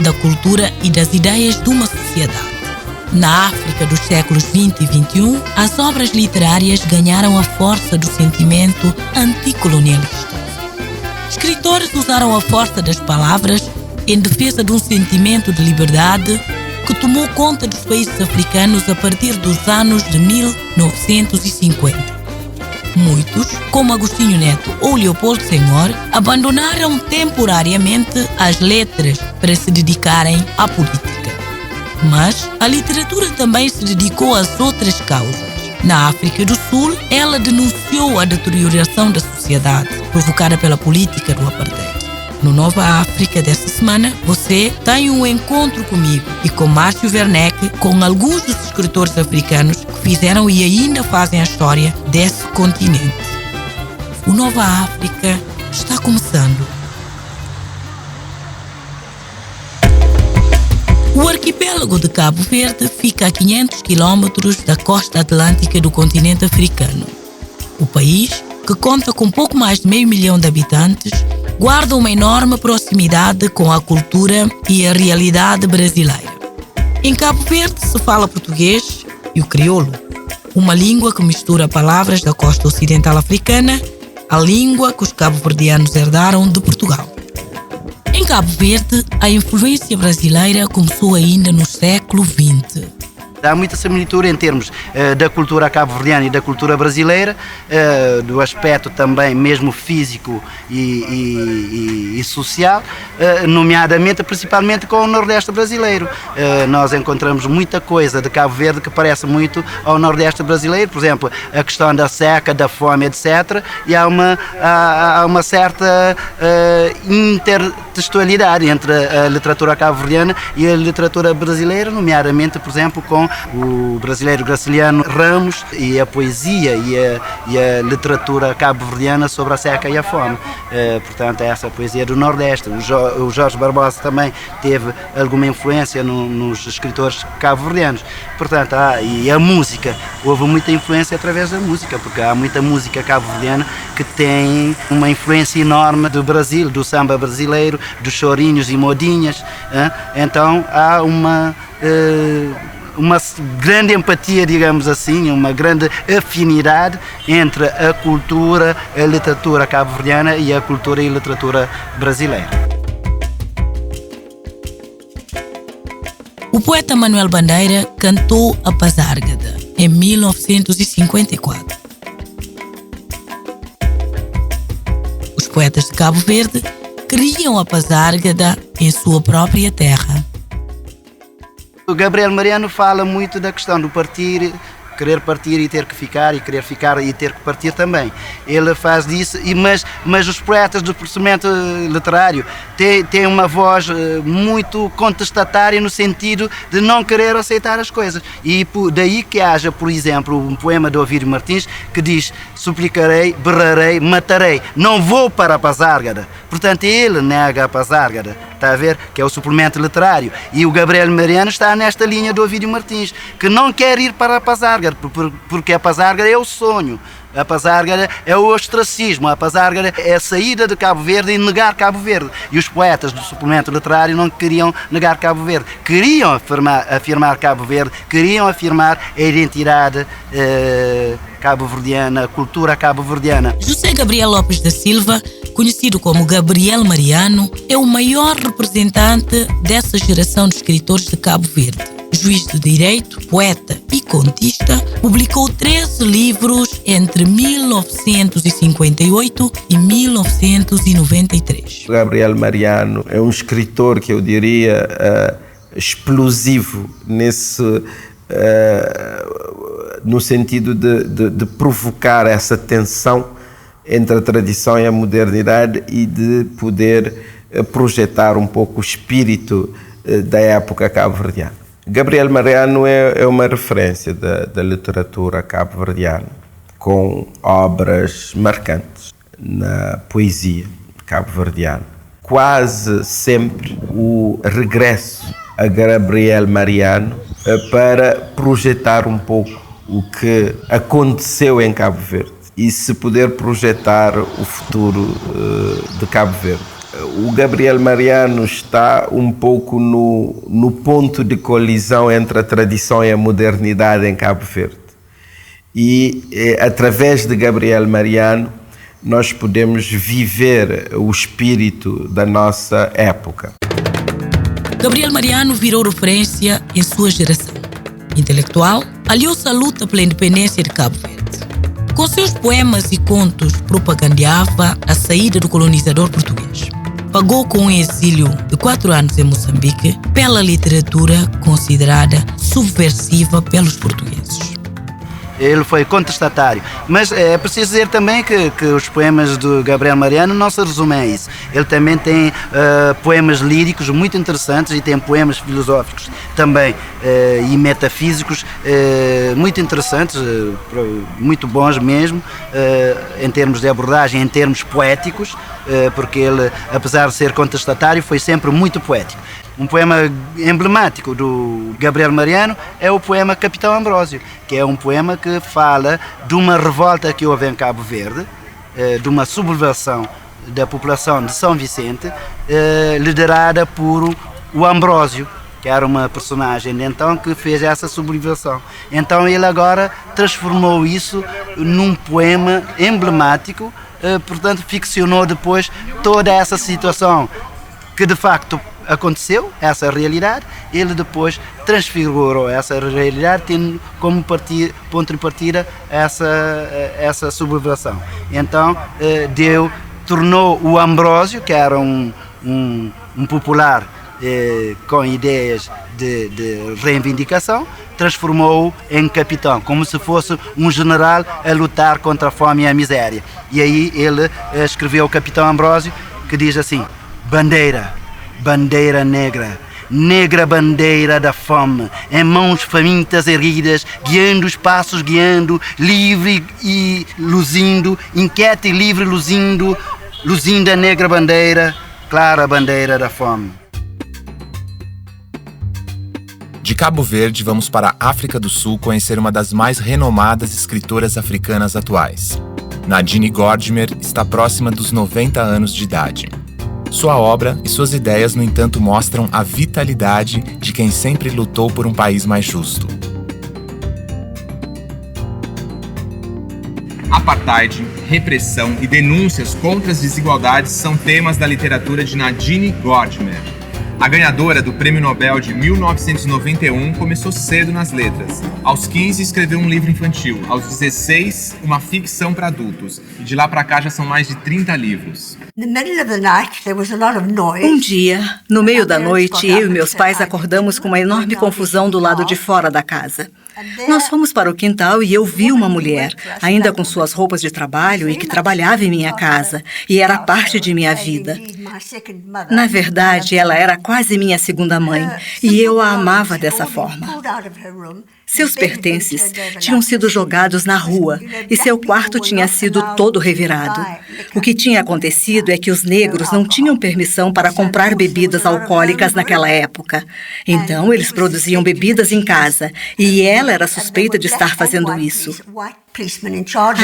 da cultura e das ideias de uma sociedade. Na África dos séculos 20 e 21, as obras literárias ganharam a força do sentimento anticolonialista. Escritores usaram a força das palavras em defesa de um sentimento de liberdade que tomou conta dos países africanos a partir dos anos de 1950. Muitos, como Agostinho Neto ou Leopoldo Senhor, abandonaram temporariamente as letras para se dedicarem à política. Mas a literatura também se dedicou às outras causas. Na África do Sul, ela denunciou a deterioração da sociedade provocada pela política do apartheid. No Nova África desta semana, você tem um encontro comigo e com Márcio Werneck, com alguns dos escritores africanos que fizeram e ainda fazem a história desse continente. O Nova África está começando. O arquipélago de Cabo Verde fica a 500 quilômetros da costa atlântica do continente africano. O país, que conta com pouco mais de meio milhão de habitantes, guarda uma enorme proximidade com a cultura e a realidade brasileira. Em Cabo Verde se fala português e o crioulo, uma língua que mistura palavras da costa ocidental africana, a língua que os cabo-verdianos herdaram de Portugal. Em Cabo Verde, a influência brasileira começou ainda no século XX. Há muita similitud em termos uh, da cultura cabo-verdiana e da cultura brasileira, uh, do aspecto também mesmo físico e, e, e, social, uh, nomeadamente principalmente com o Nordeste brasileiro. nós encontramos muita coisa de Cabo Verde que parece muito ao Nordeste brasileiro, por exemplo, a questão da seca, da fome, etc. E há uma, há, há uma certa intertextualidade entre a literatura cabo-verdiana e a literatura brasileira, nomeadamente, por exemplo, com o brasileiro Graciliano Ramos e a poesia e a, e a literatura cabo-verdiana sobre a seca e a fome. Uh, portanto, essa poesia do Nordeste. O, o Jorge Barbosa também teve alguma influência no, nos escritores cabo-verdianos. Portanto, há, e a música, houve muita influência através da música, porque há muita música cabo-verdiana que tem uma influência enorme do Brasil, do samba brasileiro, dos chorinhos e modinhas. Então, há uma. Uh, uma grande empatia, digamos assim, uma grande afinidade entre a cultura, a literatura cabo-verdiana e a cultura e literatura brasileira. O poeta Manuel Bandeira cantou a Pazárgada em 1954. Os poetas de Cabo Verde criam a Pazárgada em sua própria terra. O Gabriel Mariano fala muito da questão do partir querer partir e ter que ficar, e querer ficar e ter que partir também. Ele faz disso, e, mas, mas os poetas do processamento literário têm, têm uma voz eh, muito contestatária no sentido de não querer aceitar as coisas. E daí que haja, por exemplo, um poema de Ovídio Martins que diz: Suplicarei, berrarei, matarei, não vou para a Pazárgada. Portanto, ele nega a Pazárgada, está a ver? Que é o suplemento literário. E o Gabriel Mariano está nesta linha do Ovídio Martins, que não quer ir para a Pazárgada porque a Pazárgara é o sonho. A Pazárgara é o ostracismo, a Pazárgara é a saída de Cabo Verde e negar Cabo Verde. E os poetas do suplemento literário não queriam negar Cabo Verde, queriam afirmar, afirmar Cabo Verde, queriam afirmar a identidade eh, cabo-verdiana, a cultura cabo-verdiana. José Gabriel Lopes da Silva, conhecido como Gabriel Mariano, é o maior representante dessa geração de escritores de Cabo Verde juiz de direito, poeta e contista, publicou 13 livros entre 1958 e 1993. Gabriel Mariano é um escritor que eu diria uh, explosivo nesse. Uh, no sentido de, de, de provocar essa tensão entre a tradição e a modernidade e de poder eh, projetar um pouco o espírito da época cabo-verdiana. Gabriel Mariano é, é uma referência da, da literatura cabo-verdiana, com obras marcantes na poesia cabo-verdiana. Quase sempre o regresso a Gabriel Mariano eh, para projetar um pouco o que aconteceu em Cabo Verde e se poder projetar o futuro eh, de Cabo Verde. o Gabriel Mariano está um pouco no, no ponto de colisão entre a tradição e a modernidade em Cabo Verde. E eh, através de Gabriel Mariano, nós podemos viver o espírito da nossa época. Gabriel Mariano virou referência em sua geração. Intelectual, aliou-se à luta pela independência de Cabo Verde. Com seus poemas e contos, propagandeava a saída do colonizador português. Pagou com um exílio de quatro anos em Moçambique pela literatura considerada subversiva pelos portugueses ele foi contestatário. Mas é, é preciso dizer também que, que os poemas do Gabriel Mariano não se resumem a isso. Ele também tem uh, poemas líricos muito interessantes e tem poemas filosóficos também uh, e metafísicos uh, muito interessantes, muito bons mesmo, em termos de abordagem, em termos poéticos, porque ele, apesar de ser contestatário, foi sempre muito poético. Um poema emblemático do Gabriel Mariano é o poema Capitão Ambrósio, que é um poema que fala de uma revolta que houve em Cabo Verde, eh, de uma sublevação da população de São Vicente, eh, liderada por o Ambrósio, que era uma personagem de então que fez essa sublevação. Então ele agora transformou isso num poema emblemático, eh, portanto ficcionou depois toda essa situação que de facto aconteceu, essa realidade, ele depois transfigurou essa realidade, tendo como ponto de partida essa, essa sublevação. Então, eh, deu, tornou o Ambrósio, que era um, um, um popular eh, com ideias de, de reivindicação, transformou-o em capitão, como se fosse um general a lutar contra a fome e a miséria. E aí ele eh, escreveu o Capitão Ambrósio, que diz assim: Bandeira, bandeira negra, negra bandeira da fome, em mãos famintas erguidas, guiando os passos, guiando, livre e luzindo, inquieta e livre luzindo, luzindo a negra bandeira, clara bandeira da fome. De Cabo Verde, vamos para a África do Sul conhecer uma das mais renomadas escritoras africanas atuais. Nadine Gordimer está próxima dos 90 anos de idade. Sua obra e suas ideias, no entanto, mostram a vitalidade de quem sempre lutou por um país mais justo. Apartheid, repressão e denúncias contra as desigualdades são temas da literatura de Nadine Gordimer. A ganhadora do Prêmio Nobel de 1991 começou cedo nas letras. Aos 15 escreveu um livro infantil, aos 16 uma ficção para adultos, e de lá para cá já são mais de 30 livros. Um dia, no meio da noite, eu e meus pais acordamos com uma enorme confusão do lado de fora da casa. Nós fomos para o quintal e eu vi uma mulher, ainda com suas roupas de trabalho e que trabalhava em minha casa, e era parte de minha vida. Na verdade, ela era quase minha segunda mãe, e eu a amava dessa forma. Seus pertences tinham sido jogados na rua e seu quarto tinha sido todo revirado. O que tinha acontecido é que os negros não tinham permissão para comprar bebidas alcoólicas naquela época. Então, eles produziam bebidas em casa e ela era suspeita de estar fazendo isso.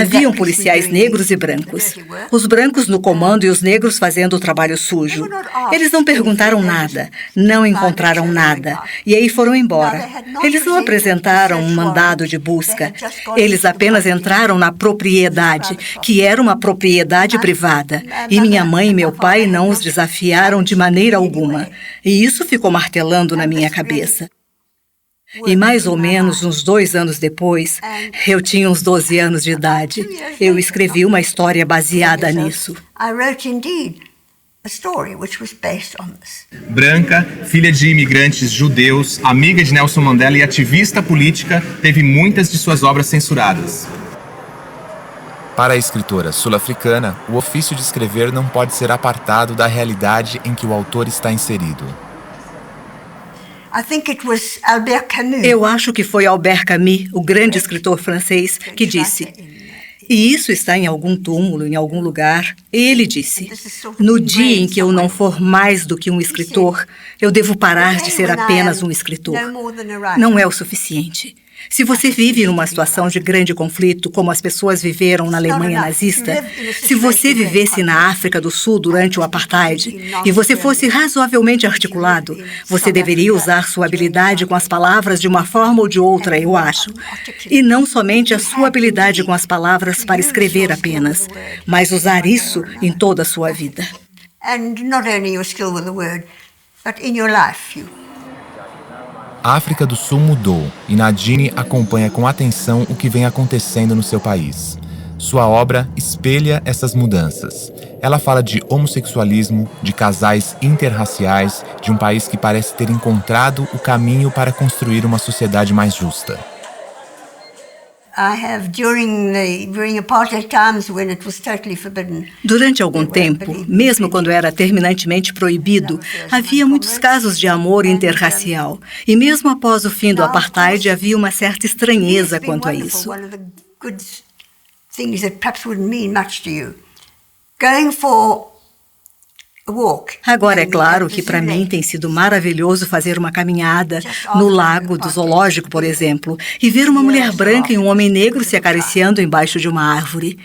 Haviam policiais negros e brancos. Os brancos no comando e os negros fazendo o trabalho sujo. Eles não perguntaram nada, não encontraram nada, e aí foram embora. Eles não apresentaram um mandado de busca. Eles apenas entraram na propriedade, que era uma propriedade privada. E minha mãe e meu pai não os desafiaram de maneira alguma. E isso ficou martelando na minha cabeça. E mais ou menos uns dois anos depois, eu tinha uns 12 anos de idade, eu escrevi uma história baseada nisso. Branca, filha de imigrantes judeus, amiga de Nelson Mandela e ativista política, teve muitas de suas obras censuradas. Para a escritora sul-africana, o ofício de escrever não pode ser apartado da realidade em que o autor está inserido. Eu acho que foi Albert Camus, o grande escritor francês, que disse: e isso está em algum túmulo, em algum lugar. Ele disse: No dia em que eu não for mais do que um escritor, eu devo parar de ser apenas um escritor. Não é o suficiente. Se você vive numa situação de grande conflito, como as pessoas viveram na Alemanha nazista, se você vivesse na África do Sul durante o apartheid e você fosse razoavelmente articulado, você deveria usar sua habilidade com as palavras de uma forma ou de outra, eu acho. E não somente a sua habilidade com as palavras para escrever apenas, mas usar isso em toda a sua vida. And not only your skill with the word, but in your life. You a África do Sul mudou e Nadine acompanha com atenção o que vem acontecendo no seu país. Sua obra espelha essas mudanças. Ela fala de homossexualismo, de casais interraciais, de um país que parece ter encontrado o caminho para construir uma sociedade mais justa. Durante algum tempo, mesmo quando era terminantemente proibido, havia muitos casos de amor interracial. E mesmo após o fim do apartheid, havia uma certa estranheza quanto a isso. Going for Agora, é claro que para mim tem sido maravilhoso fazer uma caminhada no lago do zoológico, por exemplo, e ver uma mulher branca e um homem negro se acariciando embaixo de uma árvore.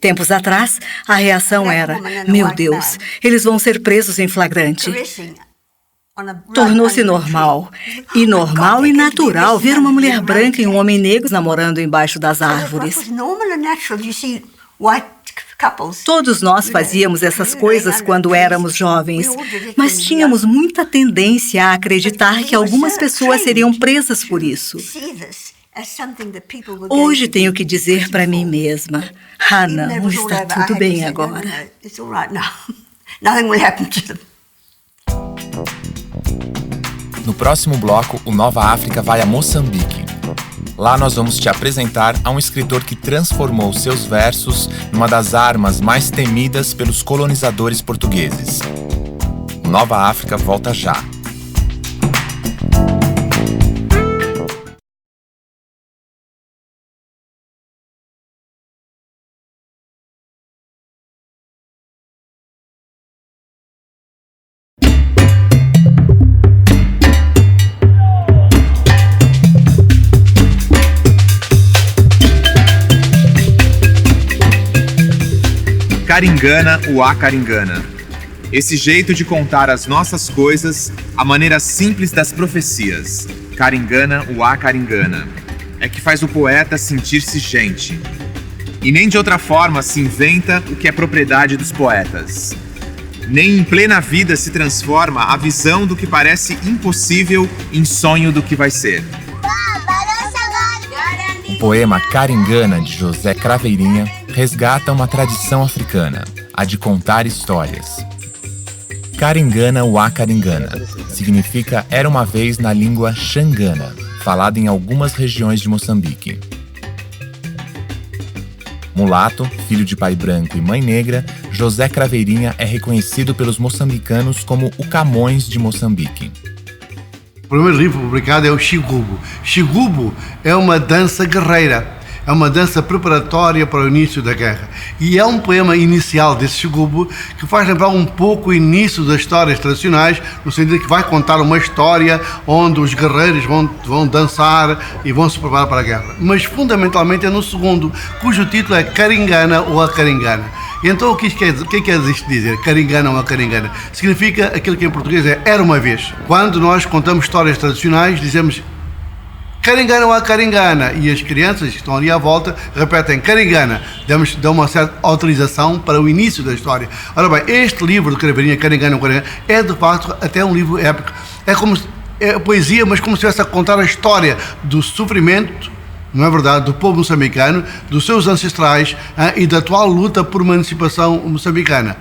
Tempos atrás, a reação era: Meu Deus, eles vão ser presos em flagrante. Tornou-se normal. E normal e natural ver uma mulher branca e um homem negro namorando embaixo das árvores. Todos nós fazíamos essas coisas quando éramos jovens, mas tínhamos muita tendência a acreditar que algumas pessoas seriam presas por isso. Hoje tenho que dizer para mim mesma: ah, não, está tudo bem agora. No próximo bloco, o Nova África vai a Moçambique. Lá nós vamos te apresentar a um escritor que transformou seus versos numa das armas mais temidas pelos colonizadores portugueses. Nova África volta já. Caringana o Acaringana. Esse jeito de contar as nossas coisas, a maneira simples das profecias. Caringana o Acaringana. É que faz o poeta sentir-se gente. E nem de outra forma se inventa o que é propriedade dos poetas. Nem em plena vida se transforma a visão do que parece impossível em sonho do que vai ser. O poema Caringana, de José Craveirinha, resgata uma tradição africana, a de contar histórias. Caringana Wakaringana significa era uma vez na língua xangana, falada em algumas regiões de Moçambique. Mulato, filho de pai branco e mãe negra, José Craveirinha é reconhecido pelos moçambicanos como o Camões de Moçambique. O primeiro livro publicado é o Xigubo. Xigubo é uma dança guerreira é uma dança preparatória para o início da guerra. E é um poema inicial desse Xigubo que faz lembrar um pouco o início das histórias tradicionais, no sentido que vai contar uma história onde os guerreiros vão, vão dançar e vão se preparar para a guerra. Mas fundamentalmente é no segundo, cujo título é Caringana ou a Caringana. Então o que, quer, o que quer dizer? Caringana ou a caringana? Significa aquilo que em português é era uma vez. Quando nós contamos histórias tradicionais, dizemos Caringana ou Caringana. E as crianças que estão ali à volta repetem Caringana. Damos, dão uma certa autorização para o início da história. Ora bem, este livro de Craveirinha, Caringana ou Caringana, é de facto até um livro épico. É como é poesia, mas como se estivesse a contar a história do sofrimento não é verdade, do povo moçambicano, dos seus ancestrais hein, e da atual luta por emancipação moçambicana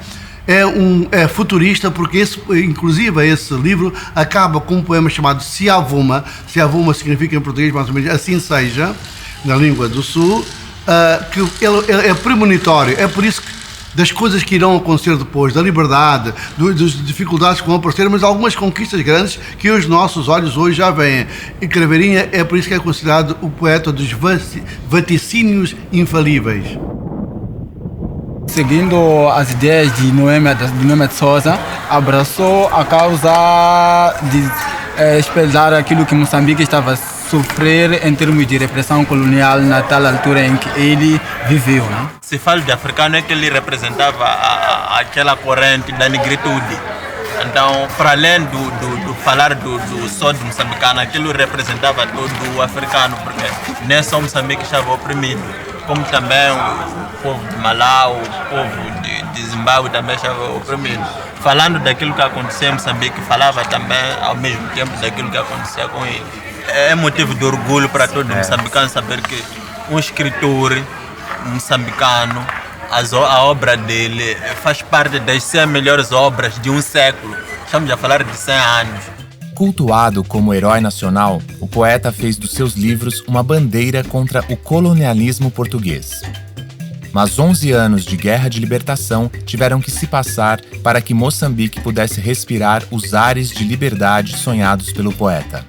é um é futurista porque esse, inclusive esse livro acaba com um poema chamado Siavuma. Siavuma significa em português mais ou menos assim seja, na língua do sul, uh, que ele, é premonitório. É por isso que das coisas que irão acontecer depois, da liberdade, do, das dificuldades que vão aparecer, mas algumas conquistas grandes que os nossos olhos hoje já veem. E Craveirinha é por isso que é considerado o poeta dos vaticínios infalíveis seguindo as ideias de Noêmia de, Noêmia de Souza, abraçou a causa de é, espelhar aquilo que Moçambique estava sofrer em termos de repressão colonial na tal altura em que ele viveu. Né? Se fala de africano é que ele representava a, a, aquela corrente da negritude. Então, para além do, do, do falar do, do só do moçambicano, aquilo representava todo o africano, porque nem só Moçambique estava oprimido, como também o povo de Malau, o povo de, de Zimbábue também estava oprimido. Falando daquilo que acontecia em Moçambique, falava também ao mesmo tempo daquilo que acontecia com ele. É motivo de orgulho para todo moçambicano saber que um escritor moçambicano a obra dele faz parte das 100 melhores obras de um século. Estamos a falar de 100 anos. Cultuado como herói nacional, o poeta fez dos seus livros uma bandeira contra o colonialismo português. Mas 11 anos de guerra de libertação tiveram que se passar para que Moçambique pudesse respirar os ares de liberdade sonhados pelo poeta.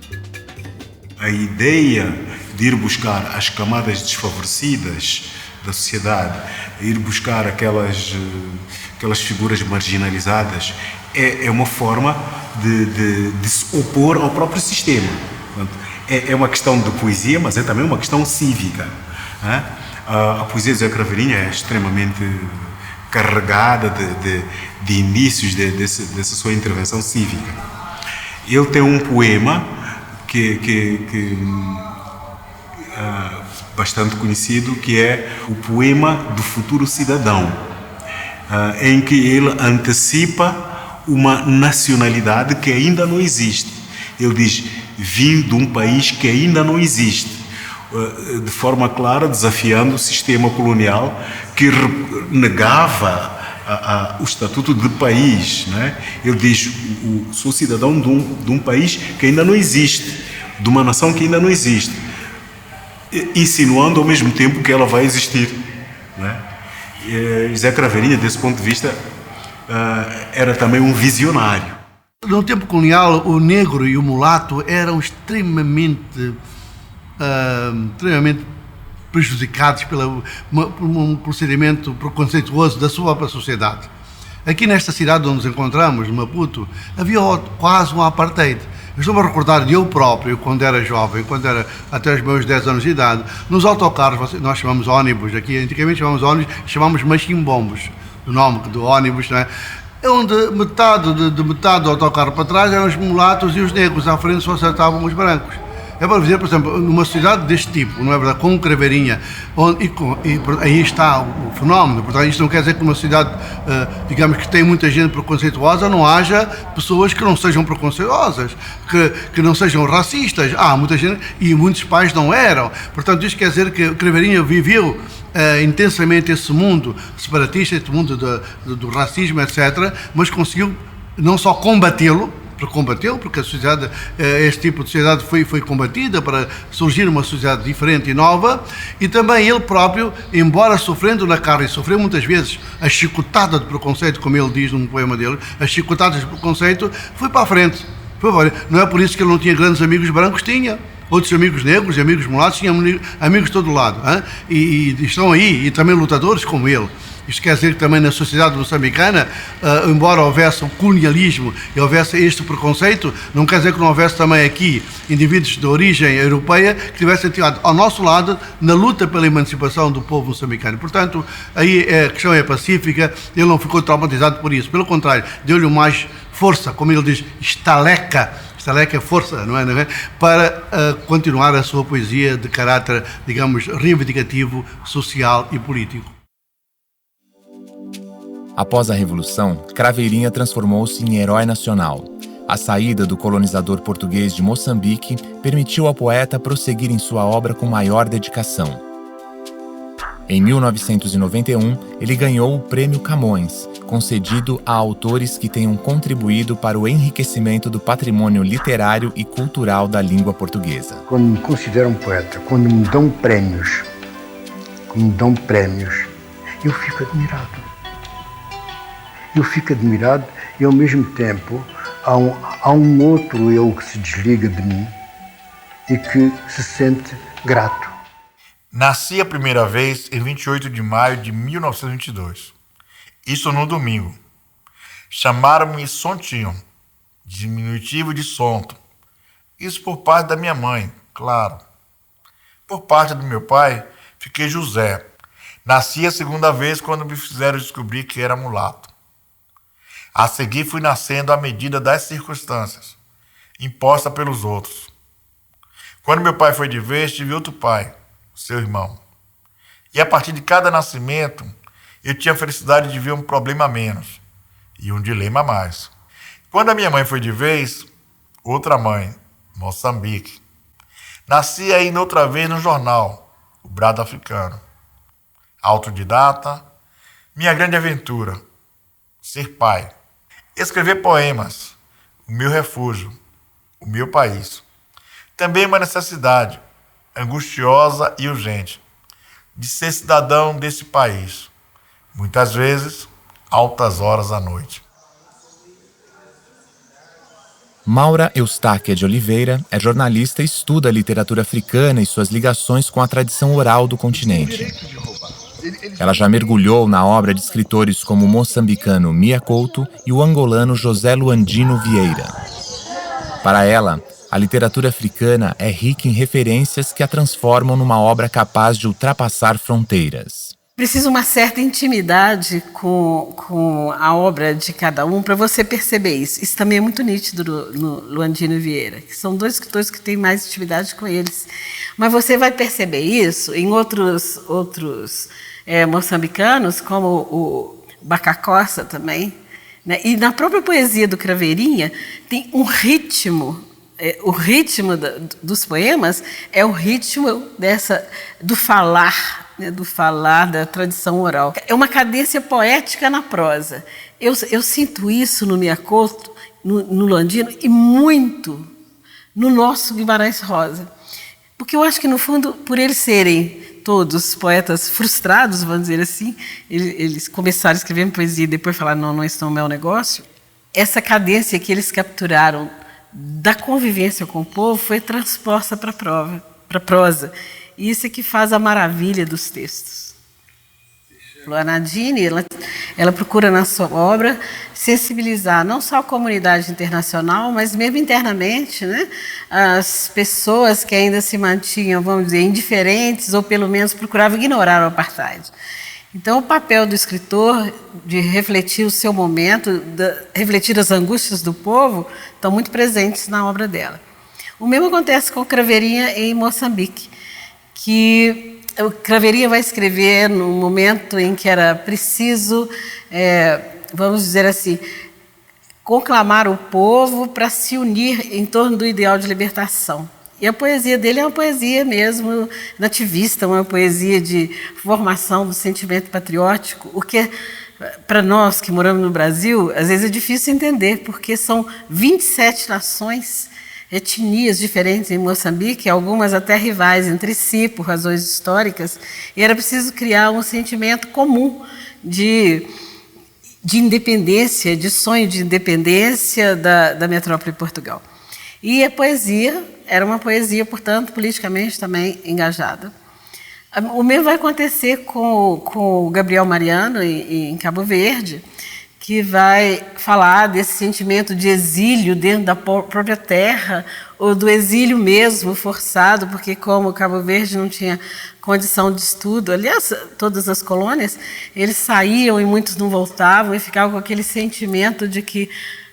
A ideia de ir buscar as camadas desfavorecidas da sociedade, ir buscar aquelas, eh, aquelas figuras marginalizadas, é, é uma forma de, de, de, se opor ao próprio sistema. É, é, uma questão de poesia, mas é também uma questão cívica. A, a poesia de Zé Craveirinha é extremamente carregada de, de, de indícios de, dessa sua intervenção cívica. Ele tem um poema que, que, que uh, bastante conhecido, que é o poema do futuro cidadão, ah, em que ele antecipa uma nacionalidade que ainda não existe. Ele diz: vim de um país que ainda não existe, ah, de forma clara desafiando o sistema colonial que negava a, a, o estatuto de país. Né? Ele diz: o, sou cidadão de um, de um país que ainda não existe, de uma nação que ainda não existe insinuando ao mesmo tempo que ela vai existir. Né? E José Craveirinha, desse ponto de vista, uh, era também um visionário. No tempo colonial, o negro e o mulato eram extremamente, uh, extremamente prejudicados pela, por um procedimento preconceituoso da sua própria sociedade. Aqui nesta cidade onde nos encontramos, Maputo, havia quase um apartheid. Estou-me a recordar de eu próprio, quando era jovem, quando era até os meus 10 anos de idade, nos autocarros, nós chamamos ônibus aqui, antigamente chamamos ônibus, chamamos machimbombos, nome do ônibus, não é? é onde metade de, de, metade do autocarro para trás eram os mulatos e os negros, à frente só acertavam os brancos. É para dizer, por exemplo, numa cidade deste tipo, não é verdade, com Craveirinha, onde, e, e, aí está o, fenómeno, portanto, isto não quer dizer que numa cidade, uh, digamos, que tem muita gente preconceituosa, não haja pessoas que não sejam preconceituosas, que, que não sejam racistas. Há muita gente, e muitos pais não eram. Portanto, isto quer dizer que Craveirinha viveu uh, intensamente esse mundo separatista, esse mundo do, do, do racismo, etc., mas conseguiu não só combatê-lo, para combatê-lo, porque a sociedade, eh, este tipo de sociedade foi, foi combatida para surgir uma sociedade diferente e nova, e também ele próprio, embora sofrendo na carne, sofreu muitas vezes a chicotada de preconceito, como ele diz num poema dele, as chicotadas de preconceito, foi para a frente. Foi para Não é por isso que ele não tinha grandes amigos brancos, tinha outros amigos negros amigos mulatos, tinha amigos de todo lado. Hein? E, e, estão aí, e também lutadores como ele. Isto quer dizer que também na sociedade moçambicana, uh, embora houvesse o colonialismo e houvesse este preconceito, não quer dizer que não houvesse também aqui indivíduos de origem europeia que tivessem tirado ao nosso lado na luta pela emancipação do povo moçambicano. Portanto, aí a questão é pacífica, ele não ficou traumatizado por isso. Pelo contrário, deu-lhe mais força, como ele diz, estaleca estaleca é força, não é? Não é? Para uh, continuar a sua poesia de caráter, digamos, reivindicativo, social e político. Após a Revolução, Craveirinha transformou-se em herói nacional. A saída do colonizador português de Moçambique permitiu ao poeta prosseguir em sua obra com maior dedicação. Em 1991, ele ganhou o Prêmio Camões, concedido a autores que tenham contribuído para o enriquecimento do patrimônio literário e cultural da língua portuguesa. Quando me consideram poeta, quando me dão prêmios, quando me dão prêmios, eu fico admirado eu fico admirado e ao mesmo tempo há um, há um outro eu que se desliga de mim e que se sente grato. Nasci a primeira vez em 28 de maio de 1922. Isso no domingo. Chamaram-me Sontinho, diminutivo de Sonto. Isso por parte da minha mãe, claro. Por parte do meu pai, fiquei José. Nasci a segunda vez quando me fizeram descobrir que era mulato. A seguir fui nascendo à medida das circunstâncias, imposta pelos outros. Quando meu pai foi de vez, tive outro pai, seu irmão. E a partir de cada nascimento, eu tinha a felicidade de ver um problema a menos e um dilema a mais. Quando a minha mãe foi de vez, outra mãe, Moçambique. Nasci ainda outra vez no jornal, o Brado Africano. Autodidata, minha grande aventura, ser pai. Escrever poemas, o meu refúgio, o meu país. Também uma necessidade, angustiosa e urgente, de ser cidadão desse país. Muitas vezes, altas horas à noite. Maura Eustáquia de Oliveira é jornalista e estuda a literatura africana e suas ligações com a tradição oral do continente. Ela já mergulhou na obra de escritores como o moçambicano Mia Couto e o angolano José Luandino Vieira. Para ela, a literatura africana é rica em referências que a transformam numa obra capaz de ultrapassar fronteiras. Precisa uma certa intimidade com, com a obra de cada um para você perceber isso. Isso também é muito nítido no, no Luandino Vieira, que são dois escritores que têm mais intimidade com eles. Mas você vai perceber isso em outros, outros é, moçambicanos, como o Bacacossa também. Né? E na própria poesia do Craveirinha tem um ritmo é, o ritmo dos poemas é o ritmo dessa do falar né, do falar, da tradição oral. É uma cadência poética na prosa. Eu, eu sinto isso no Miyakoto, no, no Landino, e muito no nosso Guimarães Rosa. Porque eu acho que, no fundo, por eles serem todos poetas frustrados, vamos dizer assim, eles, começaram a escrever poesia e depois falaram, não, não, isso não é meu negócio, essa cadência que eles capturaram da convivência com o povo foi transposta para a prosa. Isso é que faz a maravilha dos textos. Luana ela, ela procura na sua obra sensibilizar não só a comunidade internacional, mas mesmo internamente, né, as pessoas que ainda se mantinham, vamos dizer, indiferentes ou pelo menos procuravam ignorar o apartheid. Então, o papel do escritor de refletir o seu momento, de refletir as angústias do povo, estão muito presentes na obra dela. O mesmo acontece com Craveirinha em Moçambique que o Craveirinha vai escrever no momento em que era preciso, é, vamos dizer assim, conclamar o povo para se unir em torno do ideal de libertação. E a poesia dele é uma poesia mesmo nativista, uma poesia de formação do sentimento patriótico, o que para nós que moramos no Brasil, às vezes é difícil entender, porque são 27 nações etnias diferentes em Moçambique, algumas até rivais entre si por razões históricas, e era preciso criar um sentimento comum de, de independência, de sonho de independência da, da metrópole Portugal. E a poesia era uma poesia, portanto, politicamente também engajada. O mesmo vai acontecer com, com o Gabriel Mariano em, em Cabo Verde, que vai falar desse sentimento de exílio dentro da própria terra, ou do exílio mesmo forçado, porque como Cabo Verde não tinha condição de estudo, aliás, todas as colônias, eles saíam e muitos não voltavam e ficavam com aquele sentimento de que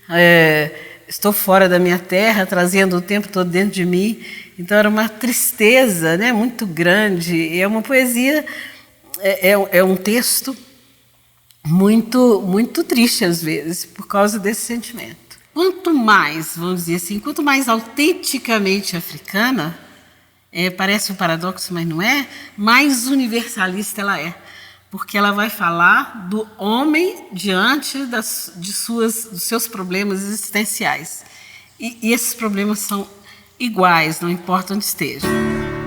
é, estou fora da minha terra, trazendo o tempo todo dentro de mim. Então era uma tristeza né, muito grande. E é uma poesia, é, é, é um texto muito, muito triste às vezes por causa desse sentimento. Quanto mais, vamos dizer assim, quanto mais autenticamente africana, é, parece um paradoxo, mas não é, mais universalista ela é, porque ela vai falar do homem diante das, de suas, dos seus problemas existenciais. E, e esses problemas são iguais, não importa onde esteja.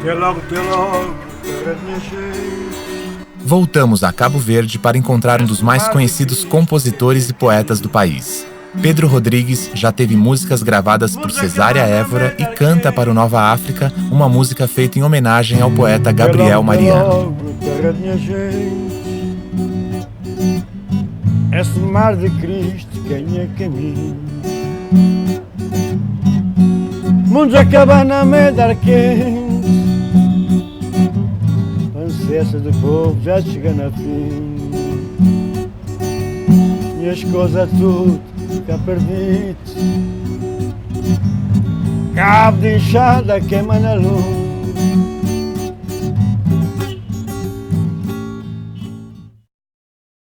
Até logo, até logo, voltamos a Cabo Verde para encontrar um dos mais conhecidos compositores e poetas do país. Pedro Rodrigues já teve músicas gravadas por Cesária Évora e canta para o Nova África uma música feita em homenagem ao poeta Gabriel Mariano. Esse mar de Cristo ganha caminho mundo acaba na quente. A ansiedade do povo já chega na fim. E as coisas tudo fica perdido. Cabo de enxada queima na luz.